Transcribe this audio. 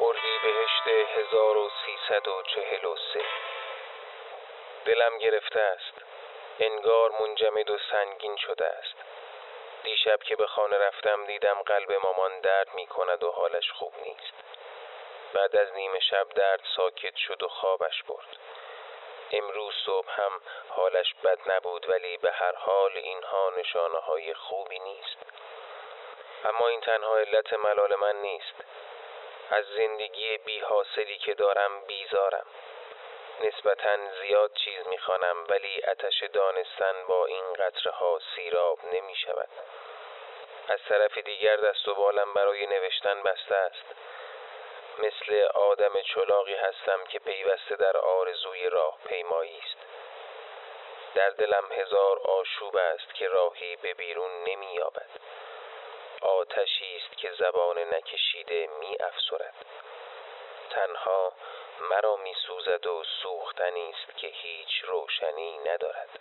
اردیبهشت 1343 دلم گرفته است. انگار منجمد و سنگین شده است. دیشب که به خانه رفتم دیدم قلب مامان درد می کند و حالش خوب نیست. بعد از نیمه شب درد ساکت شد و خوابش برد. امروز صبح هم حالش بد نبود ولی به هر حال اینها نشانه های خوبی نیست. اما این تنها علت ملال من نیست. از زندگی بی حاصلی که دارم بیزارم. نسبتا زیاد چیز می‌خوانم ولی اتش دانستن با این قطره ها سیراب نمی شود از طرف دیگر دست و بالم برای نوشتن بسته است. مثل آدم چلاقی هستم که پیوسته در آرزوی راه پیمایی است. در دلم هزار آشوب است که راهی به بیرون نمی یابد آتشی است که زبان نکشیده می افسرد تنها مرا می سوزد و سوختنی است که هیچ روشنی ندارد.